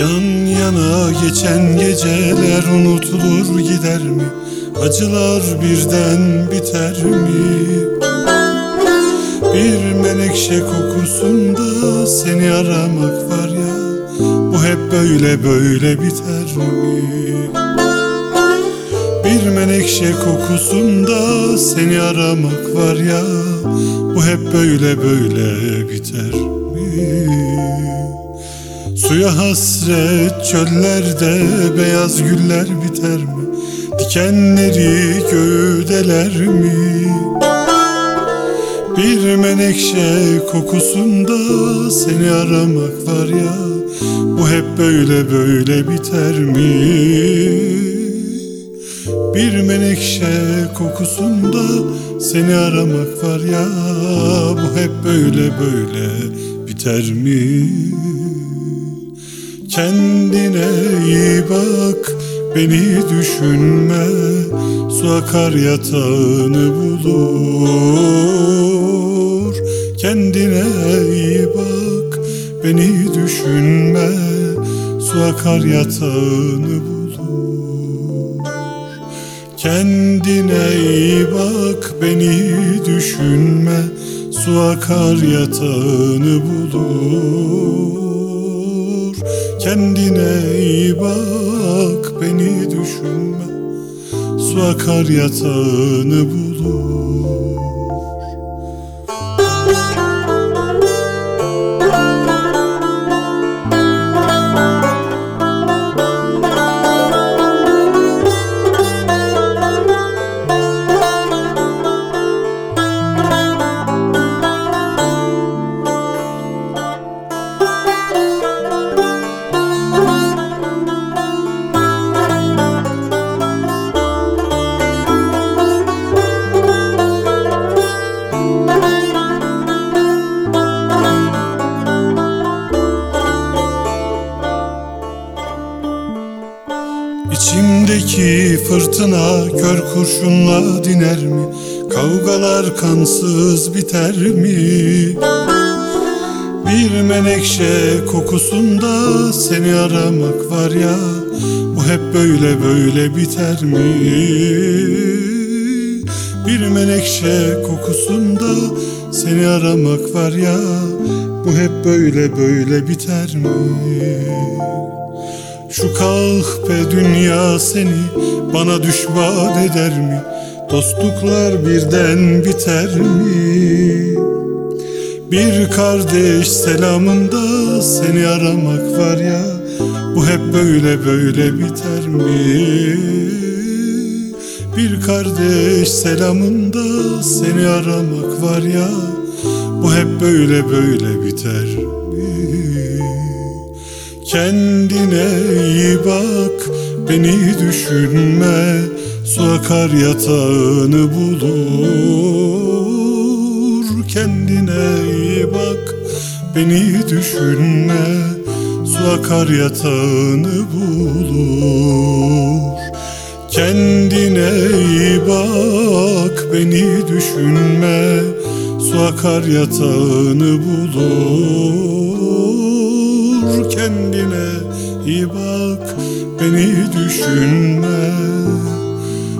Yan yana geçen geceler unutulur gider mi? Acılar birden biter mi? Bir menekşe kokusunda seni aramak var ya Bu hep böyle böyle biter mi? Bir menekşe kokusunda seni aramak var ya Bu hep böyle böyle biter mi? Suya hasret çöllerde beyaz güller biter mi? Dikenleri gövdeler mi? Bir menekşe kokusunda seni aramak var ya Bu hep böyle böyle biter mi? Bir menekşe kokusunda seni aramak var ya Bu hep böyle böyle biter mi? Kendine iyi bak. Beni düşünme Su akar yatağını bulur. Kendine iyi bak beni düşünme Su akar yatağını bulur. Kendine iyi bak beni düşünme Su akar yatağını bulur Kendine iyi bak beni düşünme. Su akar yatağını bulur fırtına kör kurşunla diner mi? Kavgalar kansız biter mi? Bir menekşe kokusunda seni aramak var ya Bu hep böyle böyle biter mi? Bir menekşe kokusunda seni aramak var ya Bu hep böyle böyle biter mi? Şu kahpe dünya seni bana düşman eder mi? Dostluklar birden biter mi? Bir kardeş selamında seni aramak var ya Bu hep böyle böyle biter mi? Bir kardeş selamında seni aramak var ya Bu hep böyle böyle biter mi? Kendine iyi bak beni düşünme. Su yatağını bulur. Kendine iyi bak beni düşünme. Su yatağını bulur. Kendine iyi bak beni düşünme. Su yatağını bulur Kendine iyi bak beni düşünme.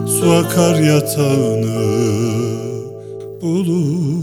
Su akar yatağını bulur